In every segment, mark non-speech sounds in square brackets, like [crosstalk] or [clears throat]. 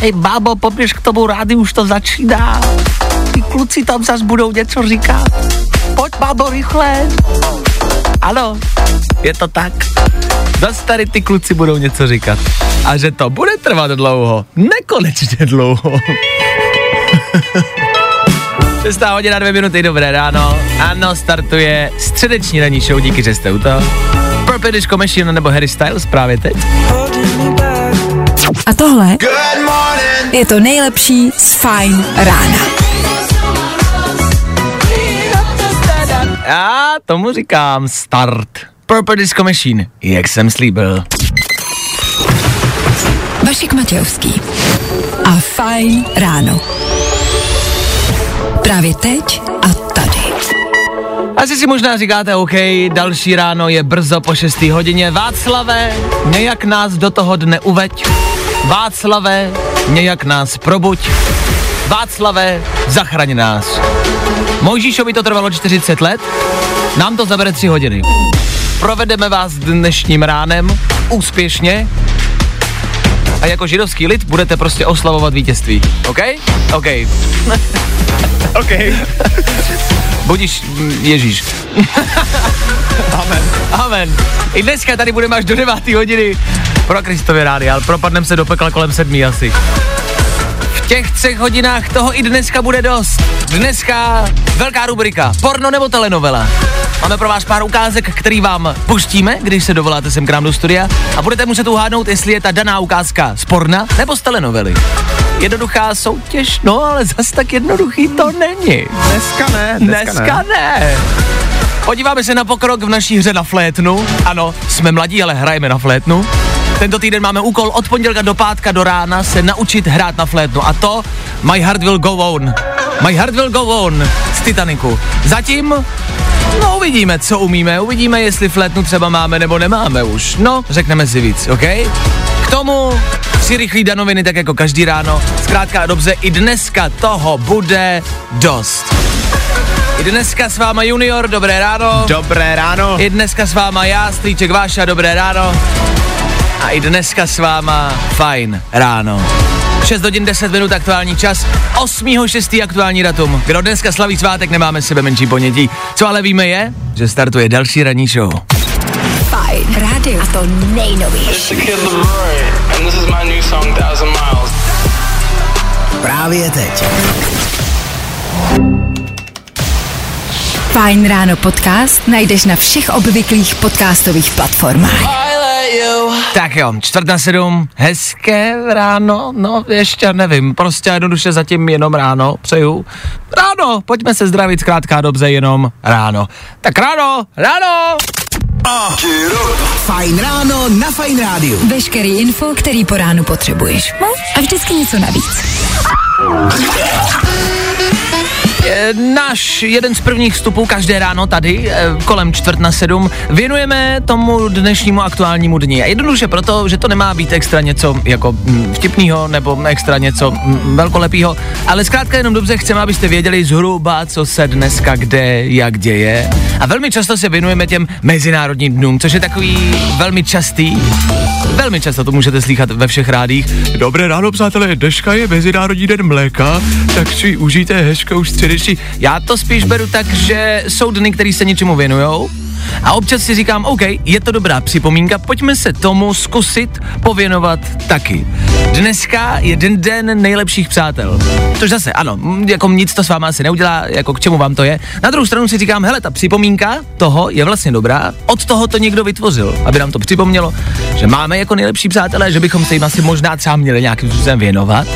Hej, bábo, poběž k tomu rádi, už to začíná. Ty kluci tam zas budou něco říkat. Pojď, bábo, rychle. Ano, je to tak. Zas tady ty kluci budou něco říkat. A že to bude trvat dlouho. Nekonečně dlouho. [laughs] 6 hodina, dvě minuty, dobré ráno. Ano, startuje středeční ranní show, díky, že jste u toho. Purple Disco Machine nebo Harry Styles právě teď. A tohle je to nejlepší z Fajn rána. Já tomu říkám start. Purple Disco Machine, jak jsem slíbil. Vašek Matějovský a Fajn ráno. Právě teď a tady. Asi si možná říkáte, OK, další ráno je brzo po 6. hodině. Václave, nějak nás do toho dne uveď. Václave, nějak nás probuď. Václave, zachraň nás. Mojžíšovi to trvalo 40 let, nám to zabere 3 hodiny. Provedeme vás dnešním ránem úspěšně a jako židovský lid budete prostě oslavovat vítězství. OK? OK. [laughs] OK. Budíš Ježíš. [laughs] Amen. Amen. I dneska tady budeme až do 9. hodiny pro Kristově rády, ale propadneme se do pekla kolem sedmi asi. V těch třech hodinách toho i dneska bude dost. Dneska velká rubrika, porno nebo telenovela. Máme pro vás pár ukázek, který vám pustíme, když se dovoláte sem k nám do studia a budete muset uhádnout, jestli je ta daná ukázka z porna nebo z telenovely. Jednoduchá soutěž, no ale zas tak jednoduchý to není. Dneska ne, Dneska, dneska ne. ne. Podíváme se na pokrok v naší hře na flétnu. Ano, jsme mladí, ale hrajeme na flétnu. Tento týden máme úkol od pondělka do pátka do rána se naučit hrát na flétnu a to My Heart Will Go On. My Heart Will Go On z Titaniku. Zatím No uvidíme, co umíme, uvidíme, jestli flétnu třeba máme nebo nemáme už. No, řekneme si víc, OK? K tomu si rychlý danoviny, tak jako každý ráno. Zkrátka a dobře, i dneska toho bude dost. I dneska s váma Junior, dobré ráno. Dobré ráno. I dneska s váma já, Strýček Váša, dobré ráno. A i dneska s váma fajn ráno. 6 hodin 10 minut aktuální čas, 8.6. aktuální datum. Kdo dneska slaví svátek, nemáme sebe menší ponětí. Co ale víme je, že startuje další ranní show. Fajn rádio. A to nejnovější. Kid Leroy, Fajn ráno podcast najdeš na všech obvyklých podcastových platformách. Tak jo, čtvrt na sedm, hezké ráno, no ještě nevím, prostě jednoduše zatím jenom ráno, přeju. Ráno, pojďme se zdravit zkrátka dobře jenom ráno. Tak ráno, ráno! Fajn ráno na Fajn rádiu. Veškerý info, který po ránu potřebuješ. No a vždycky něco navíc. E, náš jeden z prvních vstupů každé ráno tady, e, kolem čtvrt na sedm, věnujeme tomu dnešnímu aktuálnímu dni. A jednoduše proto, že to nemá být extra něco jako mm, vtipného nebo extra něco mm, velkolepého, ale zkrátka jenom dobře chceme, abyste věděli zhruba, co se dneska kde, jak děje. A velmi často se věnujeme těm mezinárodním dnům, což je takový velmi častý. Velmi často to můžete slychat ve všech rádích. Dobré ráno, přátelé, dneška je Mezinárodní den mléka, tak si užijte hezkou středeční. Já to spíš beru tak, že jsou dny, které se něčemu věnujou, a občas si říkám, OK, je to dobrá připomínka, pojďme se tomu zkusit pověnovat taky. Dneska je den, den nejlepších přátel. Což zase, ano, jako nic to s váma asi neudělá, jako k čemu vám to je. Na druhou stranu si říkám, hele, ta připomínka toho je vlastně dobrá, od toho to někdo vytvořil, aby nám to připomnělo, že máme jako nejlepší přátelé, že bychom se jim asi možná třeba měli nějakým způsobem věnovat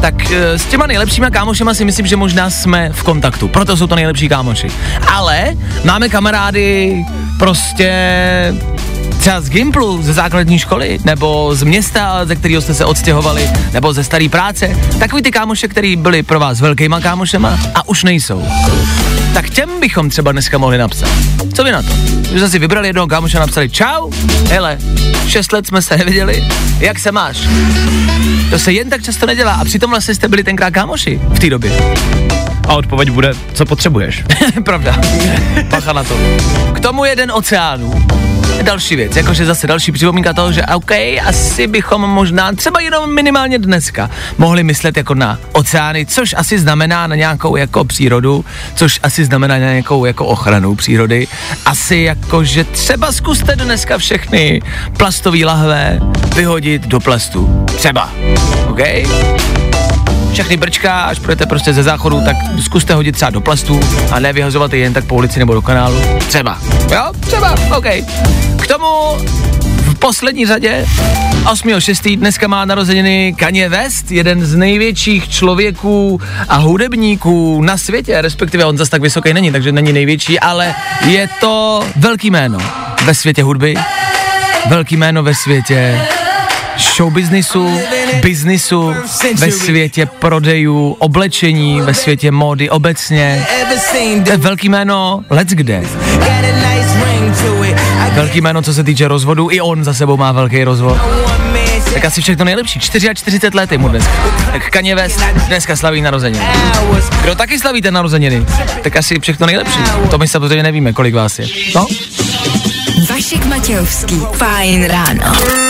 tak eh, s těma nejlepšíma kámošema si myslím, že možná jsme v kontaktu, proto jsou to nejlepší kámoši. Ale máme kamarády prostě Třeba z Gimplu, ze základní školy, nebo z města, ze kterého jste se odstěhovali, nebo ze staré práce. Takový ty kámoše, který byli pro vás velkýma kámošema a už nejsou. Tak těm bychom třeba dneska mohli napsat. Co vy na to? Že jste si vybrali jednoho kámoše a napsali čau, hele, šest let jsme se neviděli, jak se máš? To se jen tak často nedělá a přitom vlastně jste byli tenkrát kámoši v té době. A odpověď bude, co potřebuješ. [laughs] Pravda. Bacha na to. K tomu jeden oceánů. Další věc, jakože zase další připomínka toho, že OK, asi bychom možná třeba jenom minimálně dneska mohli myslet jako na oceány, což asi znamená na nějakou jako přírodu, což asi znamená na nějakou jako ochranu přírody. Asi jako, že třeba zkuste dneska všechny plastové lahve vyhodit do plastu. Třeba. OK? Všechny brčka, až půjdete prostě ze záchodu, tak zkuste hodit třeba do plastu a ne vyhazovat je jen tak po ulici nebo do kanálu. Třeba. Jo? Třeba. OK. K tomu v poslední řadě 8.6. dneska má narozeniny Kanye West, jeden z největších člověků a hudebníků na světě, respektive on zase tak vysoký není, takže není největší, ale je to velký jméno ve světě hudby, velký jméno ve světě showbiznisu, biznisu, ve světě prodejů, oblečení, ve světě módy obecně. To je velký jméno let's kde. Velký jméno, co se týče rozvodu, i on za sebou má velký rozvod. Tak asi všechno nejlepší. 44 let je mu dneska. Tak Kanye West dneska slaví narozeniny. Kdo taky slaví ten narozeniny? Tak asi všechno nejlepší. To my samozřejmě nevíme, kolik vás je. No? Vašek Matějovský. Fajn ráno.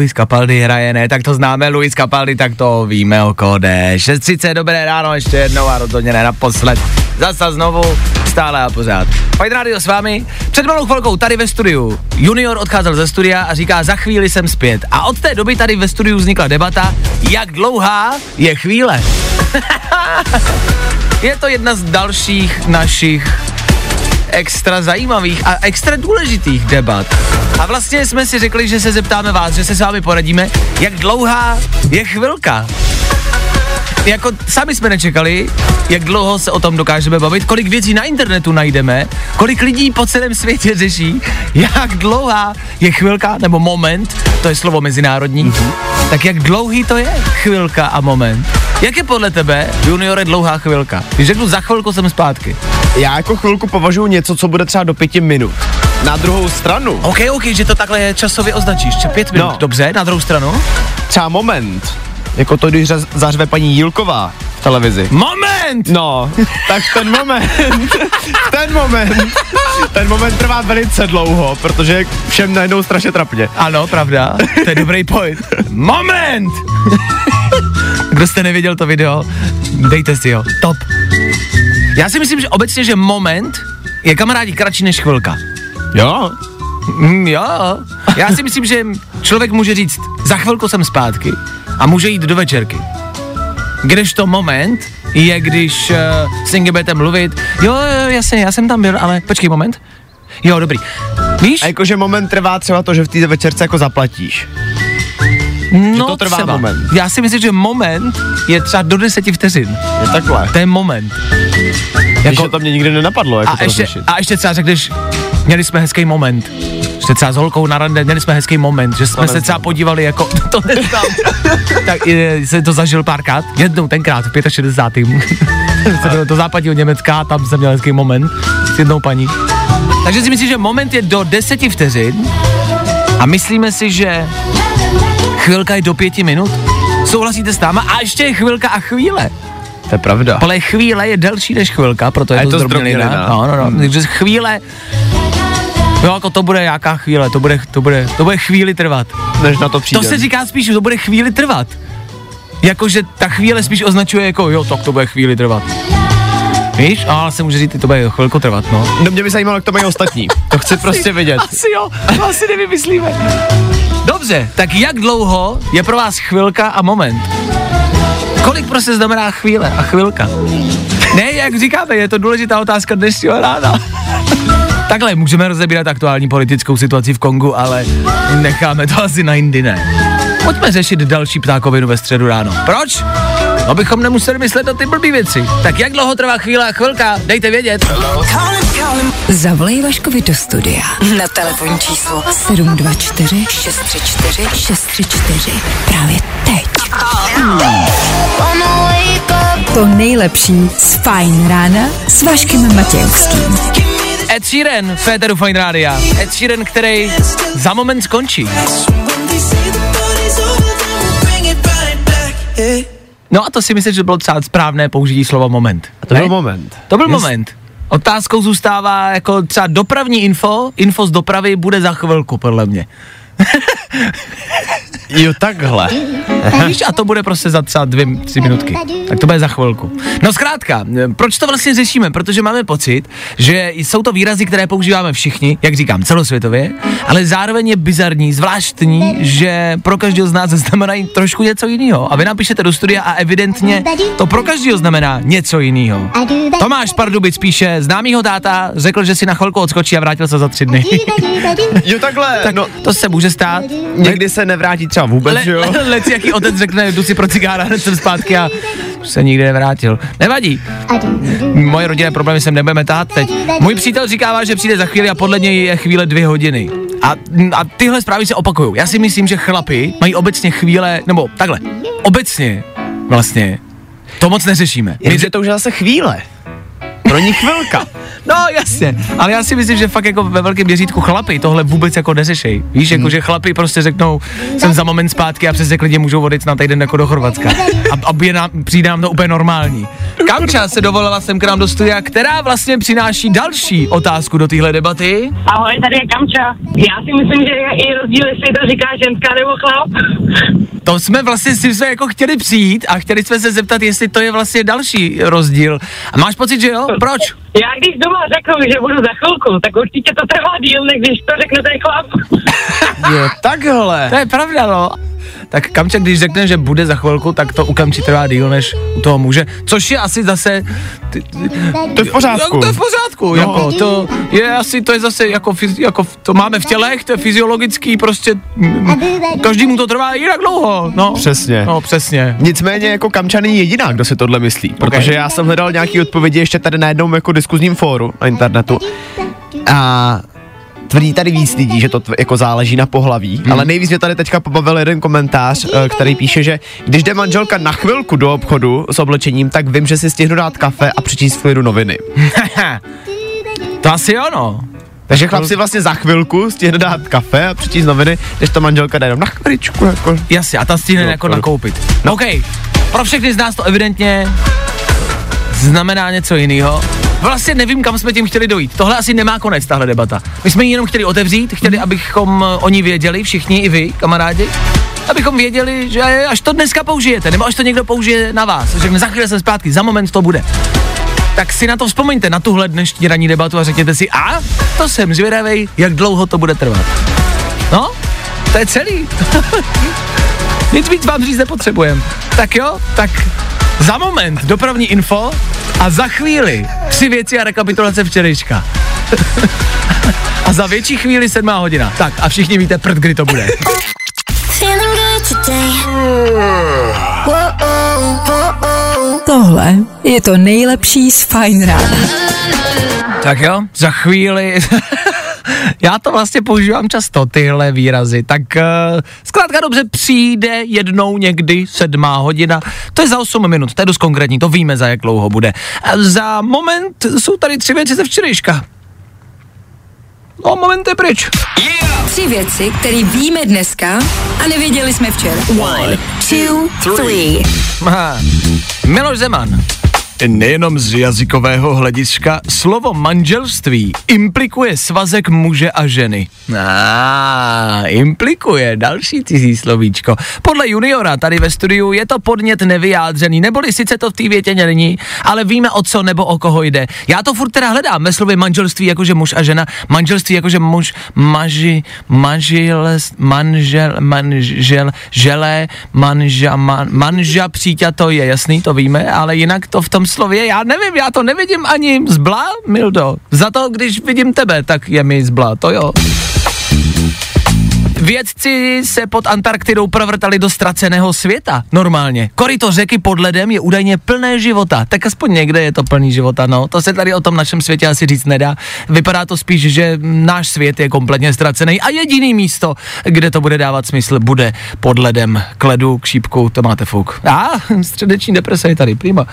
Luis Capaldi hraje, ne, tak to známe, Luis Capaldi, tak to víme o kode. 6.30, dobré ráno, ještě jednou a rozhodně ne naposled. Zasa znovu, stále a pořád. Fajn Radio s vámi. Před malou chvilkou tady ve studiu Junior odcházel ze studia a říká, za chvíli jsem zpět. A od té doby tady ve studiu vznikla debata, jak dlouhá je chvíle. [laughs] je to jedna z dalších našich extra zajímavých a extra důležitých debat. A vlastně jsme si řekli, že se zeptáme vás, že se s vámi poradíme, jak dlouhá je chvilka. Jako sami jsme nečekali, jak dlouho se o tom dokážeme bavit, kolik věcí na internetu najdeme, kolik lidí po celém světě řeší, jak dlouhá je chvilka nebo moment, to je slovo mezinárodní, mm-hmm. tak jak dlouhý to je chvilka a moment. Jak je podle tebe, juniore, dlouhá chvilka? Když řeknu za chvilku jsem zpátky. Já jako chvilku považuji něco, co bude třeba do pěti minut. Na druhou stranu, OK, OK, že to takhle časově označíš. Pět minut, No. dobře, na druhou stranu. třeba moment, jako to, když zařve paní Jílková v televizi. Moment! No, tak ten moment, ten moment, ten moment trvá velice dlouho, protože všem najednou strašně trapně. Ano, pravda, to je dobrý point. Moment! Kdo jste neviděl to video, dejte si ho. Top. Já si myslím, že obecně, že moment je kamarádi kratší než chvilka. Jo, Mm, jo. Já si myslím, že člověk může říct, za chvilku jsem zpátky a může jít do večerky. Kdežto moment je, když uh, s někým budete mluvit, jo, jo, jasně, já jsem tam byl, ale počkej moment. Jo, dobrý. Víš? a jakože moment trvá třeba to, že v té večerce jako zaplatíš. no, to trvá třeba. moment. Já si myslím, že moment je třeba do deseti vteřin. Je takhle. To je moment. Jako, to mě nikdy nenapadlo, jako a, to ještě, řešit. a ještě třeba řekneš, měli jsme hezký moment. Jste třeba s holkou na rande, měli jsme hezký moment, že jsme se třeba podívali jako, [laughs] to neznám. [laughs] tak je, jsem to zažil párkrát, jednou tenkrát v 65. jsem byl do západního Německa, tam jsem měl hezký moment s jednou paní. Takže si myslím, že moment je do deseti vteřin a myslíme si, že chvilka je do pěti minut. Souhlasíte s náma? A ještě je chvilka a chvíle. To je pravda. Ale chvíle je delší než chvilka, proto je, A je to, to zdrobnělina. No, no, no. Hmm. Takže chvíle, jo, jako to bude jaká chvíle, to bude, to bude, to bude chvíli trvat. Než na to přijde. To se říká spíš, že to bude chvíli trvat. Jakože ta chvíle spíš označuje jako, jo, tak to bude chvíli trvat. Víš? Ale se může říct, to bude chvilku trvat, no. No mě by zajímalo, jak to mají ostatní. To chci prostě vidět. Asi jo, to asi nevymyslíme. Dobře, tak jak dlouho je pro vás chvilka a moment? Kolik prostě znamená chvíle a chvilka? Ne, jak říkáme, je to důležitá otázka dnešního rána. Takhle, můžeme rozebírat aktuální politickou situaci v Kongu, ale necháme to asi na jindy, ne. Pojďme řešit další ptákovinu ve středu ráno. Proč? Abychom nemuseli myslet na ty blbý věci. Tak jak dlouho trvá chvíle a chvilka? Dejte vědět. Zavolej Vaškovi do studia na telefonní číslo 724 634 634 právě teď. To nejlepší z Fajn rána s Vaškem Matějovským. Ed Sheeran, Féteru Fine Rádia. Ed Sheeran, který za moment skončí. No a to si myslím, že bylo třeba správné použití slova moment. To Ne? byl moment. To byl Jest- moment. Otázkou zůstává jako třeba dopravní info, info z dopravy bude za chvilku, podle mě. Jo, takhle. Víš, a to bude prostě za třeba dvě, tři minutky. Tak to bude za chvilku. No zkrátka, proč to vlastně řešíme? Protože máme pocit, že jsou to výrazy, které používáme všichni, jak říkám, celosvětově, ale zároveň je bizarní, zvláštní, že pro každého z nás znamenají trošku něco jiného. A vy napíšete do studia a evidentně to pro každého znamená něco jiného. Tomáš Pardubic píše, známýho táta řekl, že si na chvilku odskočí a vrátil se za tři dny. Jo, takhle. [laughs] tak no, to se může stát. Někdy se nevrátí třeba vůbec, Le, že jo? le, [laughs] lec, jaký otec řekne, jdu si pro cigára, hned jsem zpátky a už se nikdy nevrátil. Nevadí. Moje rodinné problémy sem nebudeme tahat teď. Můj přítel říkává, že přijde za chvíli a podle něj je chvíle dvě hodiny. A, a tyhle zprávy se opakují. Já si myslím, že chlapi mají obecně chvíle, nebo takhle, obecně vlastně to moc neřešíme. Jenže to už je zase chvíle. Pro ní chvilka. No jasně, ale já si myslím, že fakt jako ve velkém měřítku chlapy tohle vůbec jako neřešej. Víš, jako že chlapy prostě řeknou, jsem za moment zpátky a přesně klidně můžou vodit na týden jako do Chorvatska. A, a je nám, přijde nám to úplně normální. Kamča se dovolila sem k nám do studia, která vlastně přináší další otázku do téhle debaty. Ahoj, tady je Kamča. Já si myslím, že je i rozdíl, jestli to říká ženská nebo chlap. To jsme vlastně si jsme jako chtěli přijít a chtěli jsme se zeptat, jestli to je vlastně další rozdíl. A máš pocit, že jo? Proč? Já když doma řeknu, že budu za chvilku, tak určitě to trvá díl, než když to řekne ten chlap. Jo, takhle. To je pravda, no. Tak Kamča, když řekne, že bude za chvilku, tak to u Kamči trvá díl, než u toho muže. Což je asi zase... Ty, To je v pořádku. to je v pořádku, no. jako, to je asi, to je zase jako, jako, to máme v tělech, to je fyziologický, prostě, každému to trvá jinak dlouho, no. Přesně. No, přesně. Nicméně jako Kamča není jediná, kdo si tohle myslí, protože já jsem hledal nějaký odpovědi ještě tady na jednom jako diskuzním fóru na internetu a tvrdí tady víc lidí, že to tv- jako záleží na pohlaví, hmm. ale nejvíc mě tady teďka pobavil jeden komentář, eh, který píše, že když jde manželka na chvilku do obchodu s oblečením, tak vím, že si stihnu dát kafe a přečíst v klidu noviny. [laughs] to asi ono. Takže chlap si vlastně za chvilku stihne dát kafe a přečíst noviny, když ta manželka jde jenom na chviličku. Jako. Jasně, a ta stihne No, jako to- nakoupit. No. OK, pro všechny z nás to evidentně znamená něco jiného. Vlastně nevím, kam jsme tím chtěli dojít. Tohle asi nemá konec, tahle debata. My jsme ji jenom chtěli otevřít, chtěli, abychom eh, o ní věděli, všichni, i vy, kamarádi, abychom věděli, že až to dneska použijete, nebo až to někdo použije na vás, řekne, za chvíli jsem zpátky, za moment to bude. Tak si na to vzpomeňte, na tuhle dnešní ranní debatu a řekněte si, a to jsem zvědavej, jak dlouho to bude trvat. No, to je celý. [laughs] Nic víc vám říct nepotřebujem. Tak jo, tak za moment dopravní info a za chvíli tři věci a rekapitulace včerejška. [laughs] a za větší chvíli sedmá hodina. Tak a všichni víte prd, kdy to bude. Tohle je to nejlepší z rána. Tak jo, za chvíli. [laughs] [laughs] Já to vlastně používám často, tyhle výrazy. Tak uh, zkrátka dobře přijde jednou někdy sedmá hodina. To je za 8 minut, to je dost konkrétní, to víme, za jak dlouho bude. A za moment jsou tady tři věci ze včerejška. No, moment je pryč. Tři věci, které víme dneska a nevěděli jsme včera. One, two, three. Aha. Miloš Zeman. Nejenom z jazykového hlediska, slovo manželství implikuje svazek muže a ženy. A implikuje další cizí slovíčko. Podle juniora tady ve studiu je to podnět nevyjádřený, neboli sice to v té větě není, ale víme o co nebo o koho jde. Já to furt teda hledám ve slově manželství jakože muž a žena, manželství jakože muž, maži, manžel, manžel, manžel, želé, manža, man, manža příťa, to je jasný, to víme, ale jinak to v tom slově, já nevím, já to nevidím ani zbla, Mildo. Za to, když vidím tebe, tak je mi zbla, to jo. Vědci se pod Antarktidou provrtali do ztraceného světa. Normálně. Koryto řeky pod ledem je údajně plné života. Tak aspoň někde je to plný života, no. To se tady o tom našem světě asi říct nedá. Vypadá to spíš, že náš svět je kompletně ztracený a jediný místo, kde to bude dávat smysl, bude pod ledem. K ledu, k šípku, to máte fuk. A středeční deprese je tady, prima.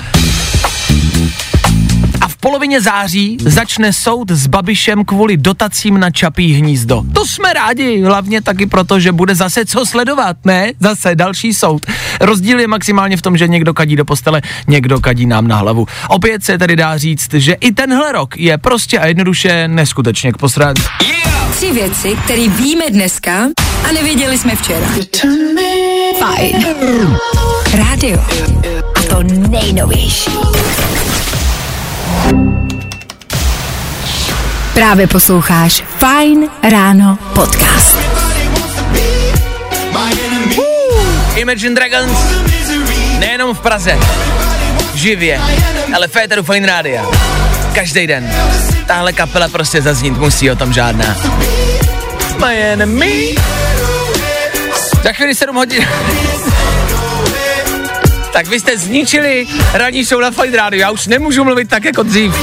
A v polovině září začne soud s Babišem kvůli dotacím na Čapí hnízdo. To jsme rádi, hlavně taky proto, že bude zase co sledovat, ne? Zase další soud. Rozdíl je maximálně v tom, že někdo kadí do postele, někdo kadí nám na hlavu. Opět se tedy dá říct, že i tenhle rok je prostě a jednoduše neskutečně k posrání. Tři věci, které víme dneska a nevěděli jsme včera. Fajn. Rádio. To nejnovější. Právě posloucháš Fajn ráno podcast. Imagine Dragons, nejenom v Praze, živě, ale Féteru Fine Rádia. Každý den. Tahle kapela prostě zaznít musí, o tom žádná. My enemy. Za chvíli 7 hodin. Tak vy jste zničili ranní show na Fine Radio, já už nemůžu mluvit tak jako dřív.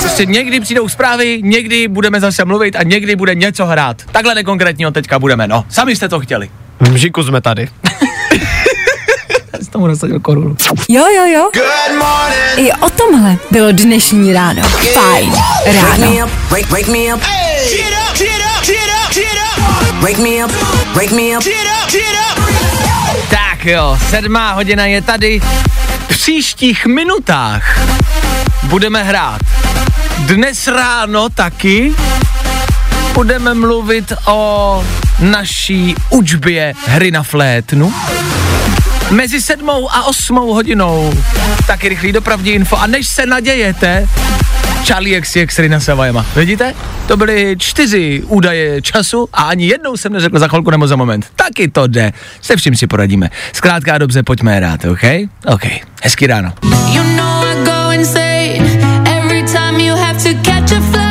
Prostě někdy přijdou zprávy, někdy budeme zase mluvit a někdy bude něco hrát. Takhle nekonkrétního teďka budeme, no. Sami jste to chtěli. V Mžiku jsme tady. [laughs] Já jsem tomu nasadil korunu. Jo, jo, jo. I o tomhle bylo dnešní ráno. Fajn ráno. Wake, Tak jo, sedmá hodina je tady. V příštích minutách budeme hrát. Dnes ráno taky budeme mluvit o naší učbě hry na flétnu. Mezi sedmou a osmou hodinou taky rychlý dopravní info. A než se nadějete, Charlie XCX Rina Savajema. Vidíte? To byly čtyři údaje času a ani jednou jsem neřekl za chvilku nebo za moment. Taky to jde. Se vším si poradíme. Zkrátka a dobře, pojďme hrát, OK? OK. Hezký ráno. You know I go insane every time you have to catch a flight.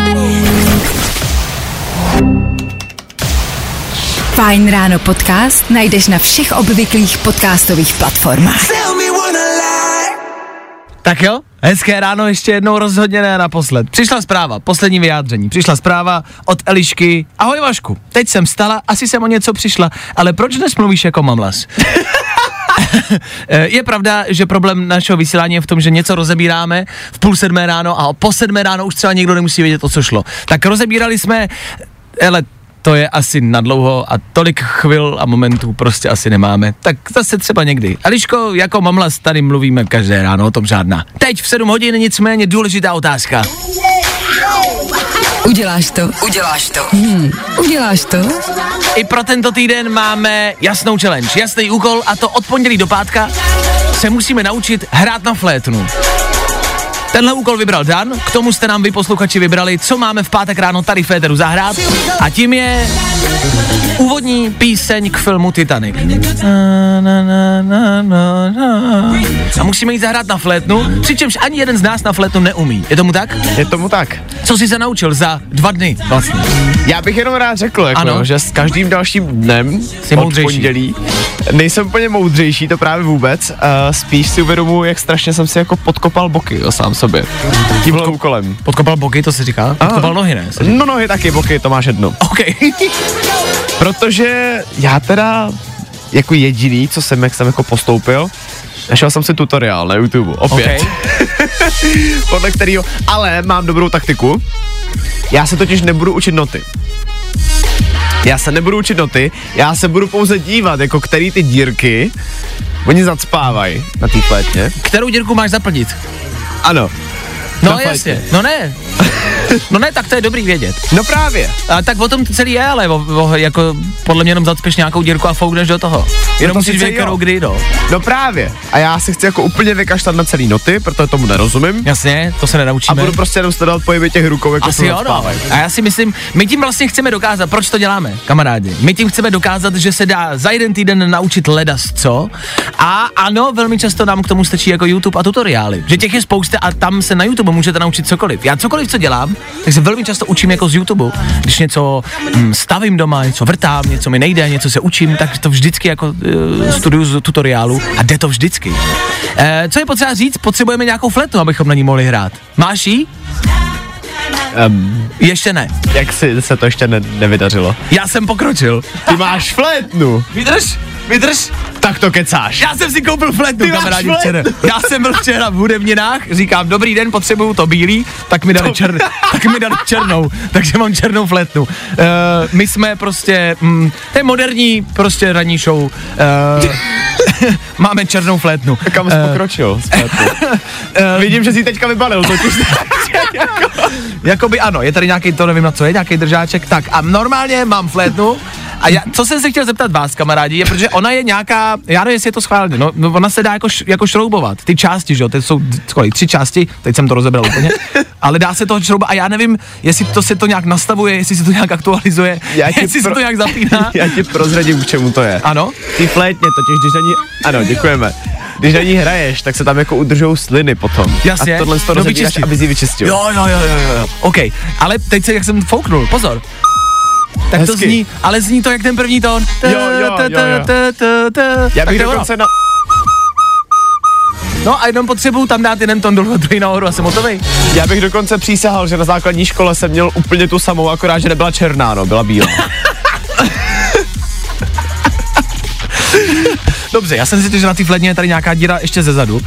Fajn ráno podcast najdeš na všech obvyklých podcastových platformách. Tak jo, hezké ráno ještě jednou rozhodně ne naposled. Přišla zpráva, poslední vyjádření. Přišla zpráva od Elišky. Ahoj Vašku, teď jsem stala, asi jsem o něco přišla, ale proč dnes mluvíš jako mamlas? [laughs] je pravda, že problém našeho vysílání je v tom, že něco rozebíráme v půl sedmé ráno a po sedmé ráno už třeba někdo nemusí vědět, o co šlo. Tak rozebírali jsme, ale to je asi nadlouho a tolik chvil a momentů prostě asi nemáme. Tak zase třeba někdy. Eliško, jako mamlas tady mluvíme každé ráno, o tom žádná. Teď v 7 hodin nicméně důležitá otázka. Uděláš to. Uděláš to. Hmm. Uděláš to? I pro tento týden máme jasnou challenge, jasný úkol a to od pondělí do pátka se musíme naučit hrát na flétnu. Tenhle úkol vybral Dan, k tomu jste nám vy posluchači vybrali, co máme v pátek ráno tady v Féteru zahrát a tím je úvodní píseň k filmu Titanic. A musíme jít zahrát na flétnu, přičemž ani jeden z nás na flétnu neumí. Je tomu tak? Je tomu tak. Co jsi se naučil za dva dny vlastně? Já bych jenom rád řekl, jako, Ano. ano. že s každým dalším dnem Jsi od moudřejší. pondělí nejsem úplně moudřejší, to právě vůbec. Uh, spíš si uvědomuji, jak strašně jsem si jako podkopal boky jo, sám sobě. Tímhle úkolem. Podkopal boky, to se říká? Podkopal nohy, ne? No nohy taky, boky, to máš jedno. OK. [laughs] Protože já teda jako jediný, co jsem, jak jsem jako postoupil, našel jsem si tutoriál na YouTube, opět. OK. [laughs] podle kterého, ale mám dobrou taktiku. Já se totiž nebudu učit noty. Já se nebudu učit noty, já se budu pouze dívat, jako který ty dírky oni zacpávají na té flétně. Kterou dírku máš zaplnit? Ano. No Na jasně, no ne. No ne, tak to je dobrý vědět. No právě. A tak o tom to celý je, ale o, o, jako podle mě jenom zacpeš nějakou dírku a foukneš do toho. Jenom to musíš vědět, kterou kdy, no. No právě. A já se chci jako úplně vykaštat na celý noty, protože tomu nerozumím. Jasně, to se A nenaučíme. budu prostě jenom sledovat pohyby těch rukou, jako Asi jo, no. A já si myslím, my tím vlastně chceme dokázat, proč to děláme, kamarádi. My tím chceme dokázat, že se dá za jeden týden naučit ledas co. A ano, velmi často nám k tomu stačí jako YouTube a tutoriály. Že těch je spousta a tam se na YouTube YouTube můžete naučit cokoliv. Já cokoliv, co dělám, tak se velmi často učím jako z YouTube. Když něco hm, stavím doma, něco vrtám, něco mi nejde, něco se učím, tak to vždycky jako uh, studuju z tutoriálu a jde to vždycky. E, co je potřeba říct? Potřebujeme nějakou fletu, abychom na ní mohli hrát. Máš jí? Um, Ještě ne. jak si se to ještě ne, nevydařilo? Já jsem pokročil. Ty máš flétnu, Vydrž, vydrž. tak to kecáš. Já jsem si koupil máš kamarádi, flétnu. včera. Já jsem byl včera v hudebninách, říkám, dobrý den, potřebuju to bílý, tak mi dali, čer, [laughs] tak mi dali černou, takže mám černou fletnu. Uh, my jsme prostě, mm, to je moderní prostě ranní show. Uh, [laughs] máme černou flétnu. Kam jsi pokročil? s flétnou? [laughs] Vidím, že jsi teďka vybalil, totiž [laughs] Jakoby ano, je tady nějaký, to nevím na co je, nějaký držáček. Tak a normálně mám flétnu. A já, co jsem se chtěl zeptat vás, kamarádi, je, protože ona je nějaká, já nevím, jestli je to schválně, no, no ona se dá jako, š- jako šroubovat, ty části, že jo, to jsou kolik, tři části, teď jsem to rozebral úplně, [laughs] ale dá se to šroubovat a já nevím, jestli to se to nějak nastavuje, jestli se to nějak aktualizuje, Já jestli se pro- to nějak zapíná. [laughs] Já ti prozradím, k čemu to je. Ano? Ty flétně totiž, když na ní, ano, děkujeme. Když na ní hraješ, tak se tam jako udržou sliny potom. Jasně. A tohle z toho No, rozebíráš, aby si ji vyčistil. Jo, jo, jo, jo, jo. OK, ale teď se, jak jsem fouknul, pozor. Tak to Hezky. zní, ale zní to jak ten první tón. Jo, jo, jo, jo. Já Tak bych to dokonce na... No a jenom potřebuju tam dát jeden tón dolů druhý nahoru a jsem hotový. Já bych dokonce přísahal, že na základní škole jsem měl úplně tu samou, akorát, že nebyla černá, no, byla bílá. [laughs] Dobře, já jsem si že na té flétně je tady nějaká díra ještě ze zadu. Uh,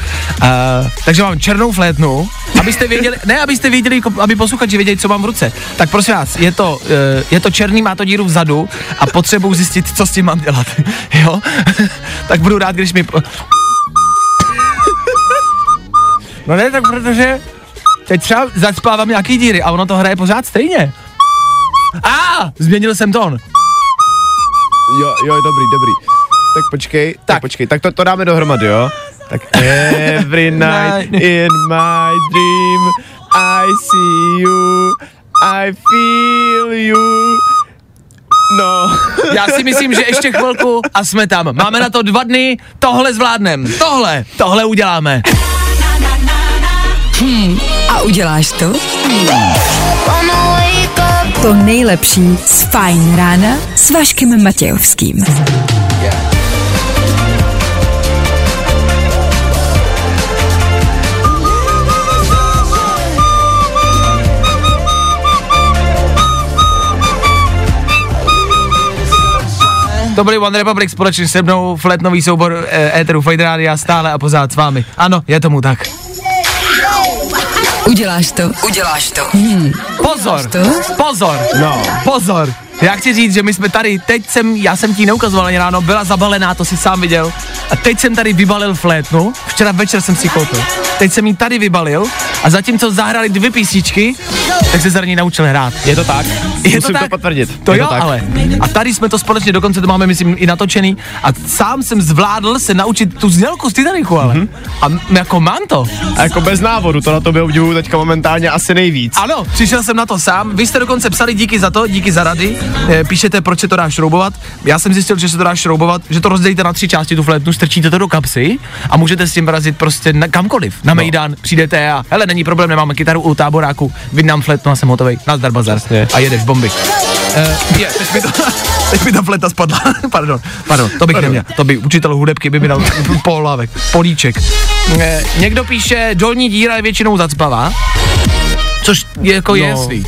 takže mám černou flétnu, abyste věděli, ne abyste věděli, aby posluchači věděli, co mám v ruce. Tak prosím vás, je to, uh, je to černý, má to díru vzadu a potřebuji zjistit, co s tím mám dělat. [laughs] jo? [laughs] tak budu rád, když mi... [laughs] no ne, tak protože teď třeba zacpávám nějaký díry a ono to hraje pořád stejně. A, ah, změnil jsem tón. Jo, jo, dobrý, dobrý. Tak počkej, tak, tak počkej, tak to, to dáme dohromady, jo? Tak every [laughs] night in my dream I see you, I feel you. No, [laughs] Já si myslím, že ještě chvilku a jsme tam. Máme na to dva dny, tohle zvládnem. Tohle, tohle uděláme. A uděláš to? To nejlepší z Fajn rána s Vaškem Matějovským. To byl One Republic společně se mnou, fletnový soubor e, Eteru Fade Rádia stále a pořád s vámi. Ano, je tomu tak. Uděláš to? Uděláš to. Hmm. Pozor, to? pozor, no. pozor. Já chci říct, že my jsme tady, teď jsem, já jsem ti neukazoval ani ráno, byla zabalená, to si sám viděl. A teď jsem tady vybalil flétnu, včera večer jsem si koupil. Teď jsem ji tady vybalil a zatímco zahrali dvě písničky, tak se za ní naučil hrát. Je to tak? Je Musím to potvrdit. To Je jo, to tak. ale. A tady jsme to společně, dokonce to máme, myslím, i natočený. A sám jsem zvládl se naučit tu znělku z Titanicu, ale. Mhm. A m- jako mám to. A jako bez návodu, to na tobě obdivuju teďka momentálně asi nejvíc. Ano, přišel jsem na to sám. Vy jste dokonce psali díky za to, díky za rady. E, píšete, proč se to dá šroubovat. Já jsem zjistil, že se to dá šroubovat, že to rozdělíte na tři části tu flétnu, strčíte to do kapsy a můžete s tím vrazit prostě na kamkoliv. Na Mejdan přijdete a hele, není problém, nemáme kytaru u táboráku, vydám flétnu a jsem hotový. Nazdar bazar. Jasně. A jedeš bomby. E, je, teď mi, to, [laughs] teď mi ta fleta spadla. [laughs] pardon, pardon, to bych Pardon. neměl. To by učitel hudebky by mi dal [laughs] polávek, políček. E, někdo píše, dolní díra je většinou zacpavá. Což je jako je No. jasný.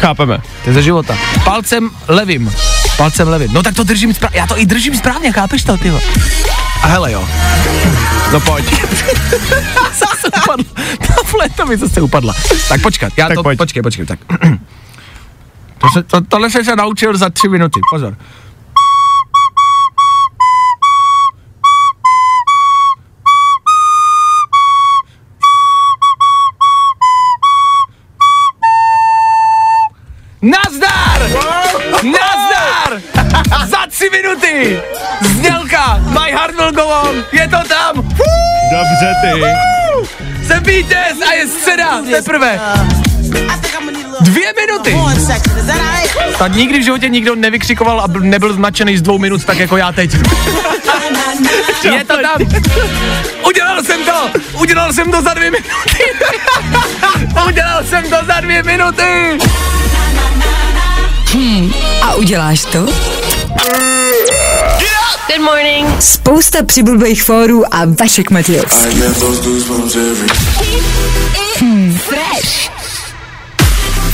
Chápeme. To je ze života. Palcem levým. Palcem levým. No tak to držím správně. Já to i držím správně, chápeš to, ty? A hele jo. No pojď. [laughs] Zase upadla. Ta fleta mi zase upadla. Tak počkat, já Tak to, pojď. počkej, počkej, tak. [clears throat] To se, to, tohle jsem se naučil za tři minuty, pozor. Minuty! Znělka! My heart will go on! Je to tam! Dobře ty. Jsem vítěz a je středa! Teprve! Dvě minuty! Tak nikdy v životě nikdo nevykřikoval a byl- nebyl značený z dvou minut tak jako já teď. [laughs] Je to tam! Udělal jsem to! Udělal jsem to za dvě minuty! [laughs] Udělal jsem to za dvě minuty! A uděláš to? Good morning. Spousta přibulbých fórů a Vašek Matějovský. Hmm, fresh.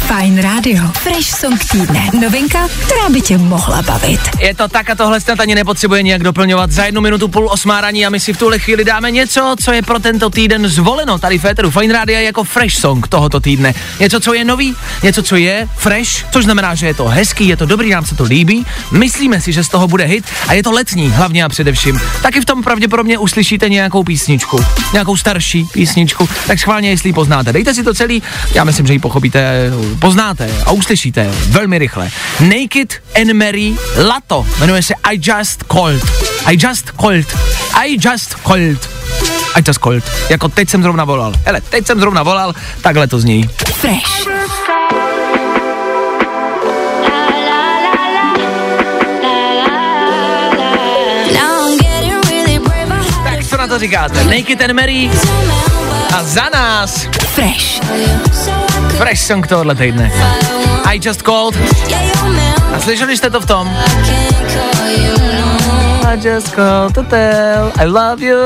Fajn rádio. Fresh song týdne. Novinka, která by tě mohla bavit. Je to tak a tohle snad ani nepotřebuje nějak doplňovat. Za jednu minutu půl osmá raní a my si v tuhle chvíli dáme něco, co je pro tento týden zvoleno tady v Féteru Fine Radio jako fresh song tohoto týdne. Něco, co je nový, něco, co je fresh, což znamená, že je to hezký, je to dobrý, nám se to líbí. Myslíme si, že z toho bude hit a je to letní, hlavně a především. Taky v tom pravděpodobně uslyšíte nějakou písničku, nějakou starší písničku, tak schválně, jestli ji poznáte. Dejte si to celý, já myslím, že ji pochopíte, poznáte a uslyšíte velmi rychle. Naked and Mary Lato, jmenuje se I Just Called. I Just Called. I Just Called. I Just Called. Jako teď jsem zrovna volal. Hele, teď jsem zrovna volal, takhle to zní. Fresh. Tak co na to říkáte? Naked and Mary a za nás Fresh. Fresh song tohohle týdne. I Just Called. A slyšeli jste to v tom? I just called to tell I love you.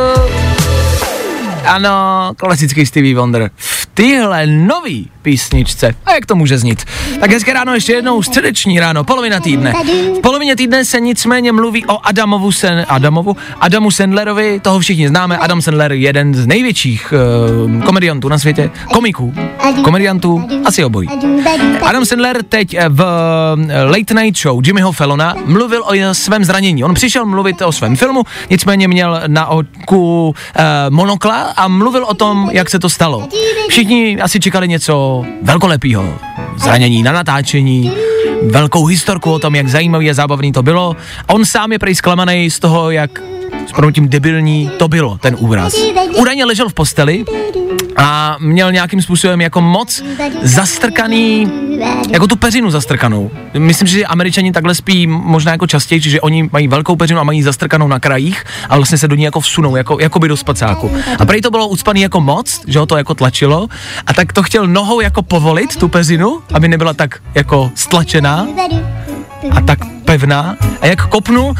Ano, klasický Stevie Wonder. V téhle nový písničce. A jak to může znít? Tak hezké ráno ještě jednou, středeční ráno, polovina týdne. V polovině týdne se nicméně mluví o Adamovu Sen, Adamovu, Adamu Sandlerovi, toho všichni známe. Adam Sandler, jeden z největších uh, komediantů na světě, komiků, komediantů, asi obojí. Adam Sandler teď eh, v eh, Late Night Show Jimmyho Fallona mluvil o svém zranění. On přišel mluvit o svém filmu, nicméně měl na oku uh, monokla a mluvil o tom, jak se to stalo. Všichni asi čekali něco velkolepého. Zranění na natáčení, velkou historku o tom, jak zajímavý a zábavný to bylo. On sám je prej zklamaný z toho, jak s proměnutím debilní to bylo, ten úraz. Údajně ležel v posteli a měl nějakým způsobem jako moc zastrkaný, jako tu peřinu zastrkanou. Myslím, že američani takhle spí možná jako častěji, že oni mají velkou peřinu a mají zastrkanou na krajích a vlastně se do ní jako vsunou, jako, jako by do spacáku. A prej to bylo ucpaný jako moc, že ho to jako tlačilo a tak to chtěl nohou jako povolit, tu peřinu, aby nebyla tak jako stlačená a tak pevná. A jak kopnul,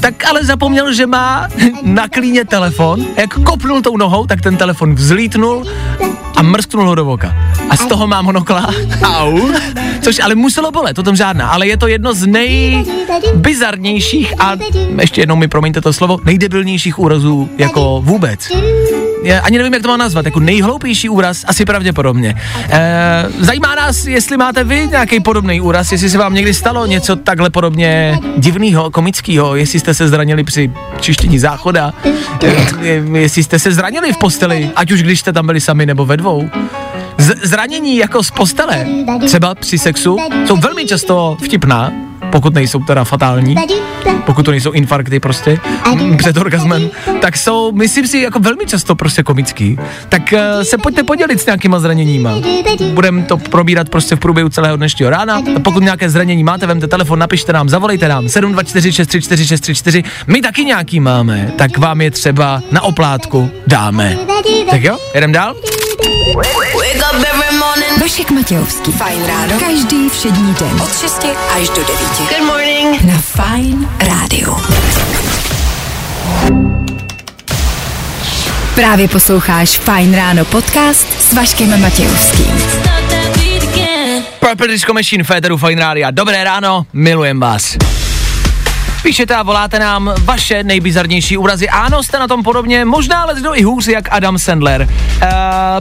tak ale zapomněl, že má na klíně telefon. A jak kopnul tou nohou, tak ten telefon vzlítnul a mrsknul ho do voka. A z toho má monokla. Au. Což ale muselo bolet, o tom žádná. Ale je to jedno z nejbizarnějších a ještě jednou mi promiňte to slovo, nejdebilnějších úrazů jako vůbec. Já ani nevím, jak to mám nazvat, jako nejhloupější úraz, asi pravděpodobně. E, zajímá nás, jestli máte vy nějaký podobný úraz, jestli se vám někdy stalo něco takhle podobně divného, komického, jestli jste se zranili při čištění záchoda, e, jestli jste se zranili v posteli, ať už když jste tam byli sami nebo ve dvou. Z- zranění jako z postele, třeba při sexu, jsou velmi často vtipná, pokud nejsou teda fatální, pokud to nejsou infarkty prostě mm, před orgasmem, tak jsou, myslím si, jako velmi často prostě komický. Tak uh, se pojďte podělit s nějakýma zraněníma. Budeme to probírat prostě v průběhu celého dnešního rána. A pokud nějaké zranění máte, vemte telefon, napište nám, zavolejte nám 724634634. My taky nějaký máme, tak vám je třeba na oplátku dáme. Tak jo, jedem dál? Vašek Matějovský. Fajn ráno. Každý všední den. Od 6 až do 9. Good morning. Na Fajn rádiu. Právě posloucháš Fajn ráno podcast s Vaškem Matějovským. Purple Disco Machine, Féteru Fine Radio. Dobré ráno, milujem vás. Píšete a voláte nám vaše nejbizarnější úrazy. Ano, jste na tom podobně, možná ale i hůř, jak Adam Sandler. Uh,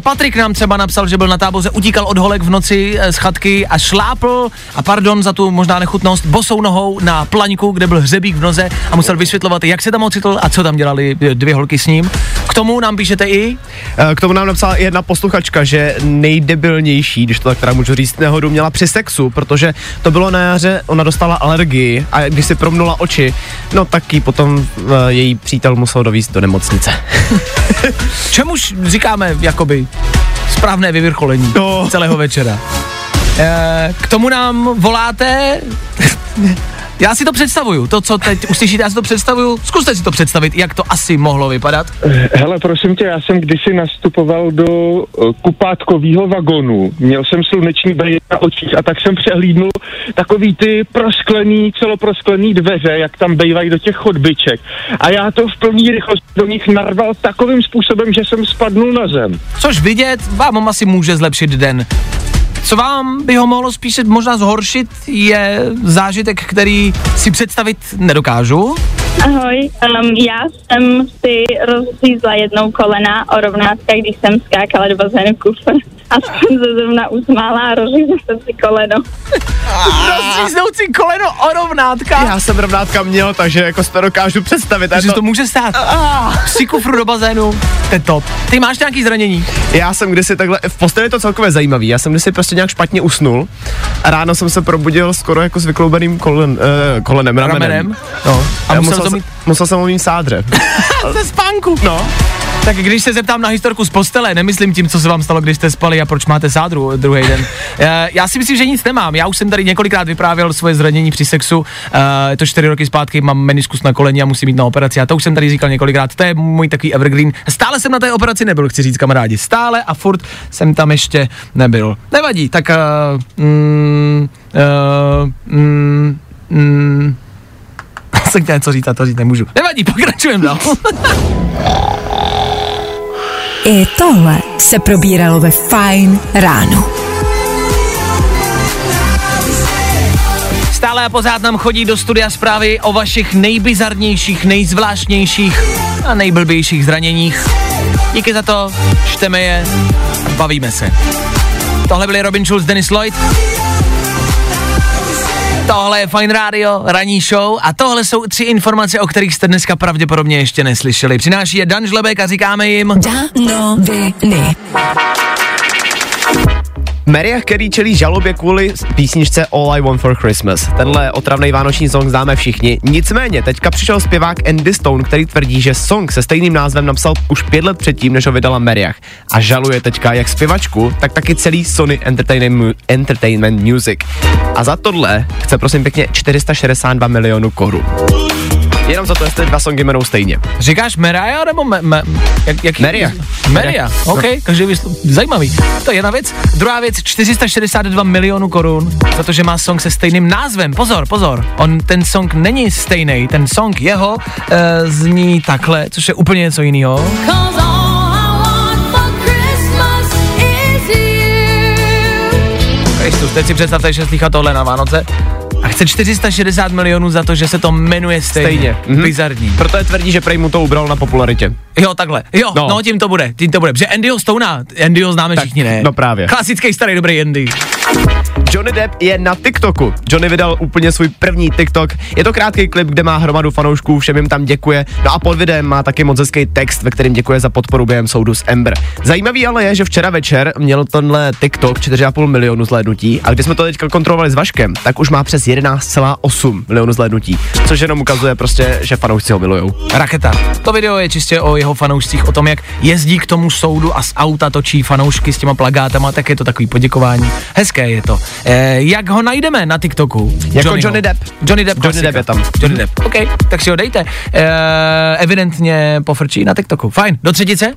Patrik nám třeba napsal, že byl na táboře, utíkal od holek v noci uh, z chatky a šlápl, a pardon za tu možná nechutnost, bosou nohou na plaňku, kde byl hřebík v noze a musel vysvětlovat, jak se tam ocitl a co tam dělali eh, dvě holky s ním. K tomu nám píšete i Eh, K tomu nám napsala jedna posluchačka, že nejdebilnější, když to tak teda můžu říct, nehodu měla při sexu, protože to bylo na jaře, ona dostala alergii a když si promnula oči, no tak ji potom uh, její přítel musel dovízt do nemocnice. [laughs] čemuž říkáme jakoby správné vyvrcholení No. celého večera. E, k tomu nám voláte Já si to představuju, to, co teď uslyšíte, já si to představuju. Zkuste si to představit, jak to asi mohlo vypadat. Hele, prosím tě, já jsem kdysi nastupoval do uh, kupátkového vagonu. Měl jsem sluneční brýle na očích a tak jsem přehlídnul takový ty prosklený, celoprosklený dveře, jak tam bývají do těch chodbiček. A já to v plný rychlosti do nich narval takovým způsobem, že jsem spadnul na zem. Což vidět vám asi může zlepšit den. Co vám by ho mohlo spíše možná zhoršit, je zážitek, který si představit nedokážu. Ahoj, um, já jsem si rozřízla jednou kolena o rovnátka, když jsem skákala do bazénu kufr. A jsem se zrovna usmála a rozřízla jsem si koleno. [laughs] Rozříznout si koleno o rovnátka. Já jsem rovnátka měl, takže jako si to dokážu představit. a Takže je to může stát. Si kufru do bazénu, to je top. Ty máš nějaký zranění? Já jsem kdysi takhle, v posteli je to celkově zajímavý, já jsem kdysi prostě nějak špatně usnul a ráno jsem se probudil skoro jako s vykloubeným kolen, eh, kolenem, ramenem. Ramenem? No. A A musel musel, to jsem- mít musel jsem ho mít sádře. [laughs] [laughs] ze spánku. No. Tak když se zeptám na historku z postele, nemyslím tím, co se vám stalo, když jste spali a proč máte sádru druhý den. Eh, Já si myslím, že nic nemám. Já už jsem tady několikrát vyprávěl svoje zranění při sexu. Eh, Je to čtyři roky zpátky, mám meniskus na koleni a musím jít na operaci. A to už jsem tady říkal několikrát. To je můj takový evergreen. Stále jsem na té operaci nebyl, chci říct kamarádi. Stále a furt jsem tam ještě nebyl. Nevadí, tak uh, mm, uh, mm, mm, jsem chtěl něco říct a to říct nemůžu. Nevadí, pokračujeme dál. [laughs] I tohle se probíralo ve Fine ráno. Stále a pořád nám chodí do studia zprávy o vašich nejbizarnějších, nejzvláštnějších a nejblbějších zraněních. Díky za to, čteme je, bavíme se. Tohle byli Robin Schulz, Dennis Lloyd. Tohle je Fine Radio, ranní show a tohle jsou tři informace, o kterých jste dneska pravděpodobně ještě neslyšeli. Přináší je Dan Žlebek a říkáme jim... Danoviny. Mariah Carey čelí žalobě kvůli písničce All I Want for Christmas. Tenhle otravný vánoční song známe všichni. Nicméně, teďka přišel zpěvák Andy Stone, který tvrdí, že song se stejným názvem napsal už pět let předtím, než ho vydala Mariah. A žaluje teďka jak zpěvačku, tak taky celý Sony Entertainment, Entertainment Music. A za tohle chce prosím pěkně 462 milionů korun. Jenom za to, jestli dva songy jmenou stejně. Říkáš Mariah nebo me, me, jak, jak, Mariah. Mariah, OK, každý vysl... zajímavý. To je jedna věc. Druhá věc, 462 milionů korun za to, že má song se stejným názvem. Pozor, pozor, on ten song není stejný, ten song jeho uh, zní takhle, což je úplně něco jiného. Kristus, teď si představte, že slychá tohle na Vánoce a chce 460 milionů za to, že se to jmenuje stejně. Stejně. Mhm. Bizarní. Proto je tvrdí, že prej mu to ubral na popularitě. Jo, takhle. Jo, no. No. no tím to bude, tím to bude. Protože Andyho Stona, Andyho známe Tak, všichni, ne? no právě. Klasický starý dobrý Andy. Johnny Depp je na TikToku. Johnny vydal úplně svůj první TikTok. Je to krátký klip, kde má hromadu fanoušků, všem jim tam děkuje. No a pod videem má taky moc hezký text, ve kterém děkuje za podporu během soudu s Ember. Zajímavý ale je, že včera večer měl tenhle TikTok 4,5 milionu zhlédnutí a když jsme to teďka kontrolovali s Vaškem, tak už má přes 11,8 milionu zhlédnutí. Což jenom ukazuje prostě, že fanoušci ho milujou. Raketa. To video je čistě o jeho fanoušcích, o tom, jak jezdí k tomu soudu a z auta točí fanoušky s těma plagátama, tak je to takový poděkování. Hezké je to. E, jak ho najdeme na TikToku? Jako Johnnyho? Johnny Depp. Johnny Depp, Johnny. Depp je tam. Johnny Depp, OK, tak si ho dejte. E, evidentně pofrčí na TikToku. Fajn, do třetice?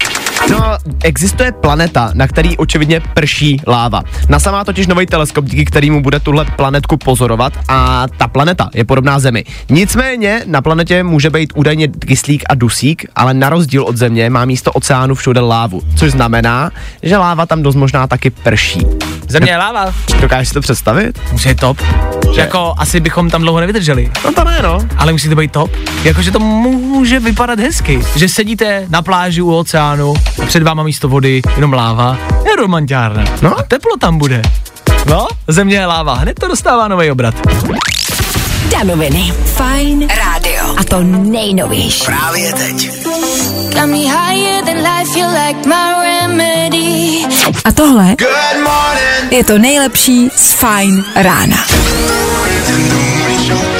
No, existuje planeta, na který očividně prší láva. NASA má totiž nový teleskop, díky kterému bude tuhle planetku pozorovat a ta planeta je podobná Zemi. Nicméně na planetě může být údajně kyslík a dusík, ale na rozdíl od Země má místo oceánu všude lávu, což znamená, že láva tam dost možná taky prší. Země je láva. Dokážeš si to představit? Musí být top. Že jako asi bychom tam dlouho nevydrželi. No to ne, no. Ale musí to být top. Jakože to může vypadat hezky. Že sedíte na pláži u oceánu a před váma místo vody jenom láva. Je romantiárna. No. A teplo tam bude. No, země je láva. Hned to dostává nový obrat. Danoviny. Fine rádio. A to nejnovější. Právě teď. Got me higher than life, you like my remedy. A tohle je to nejlepší z Fine rána.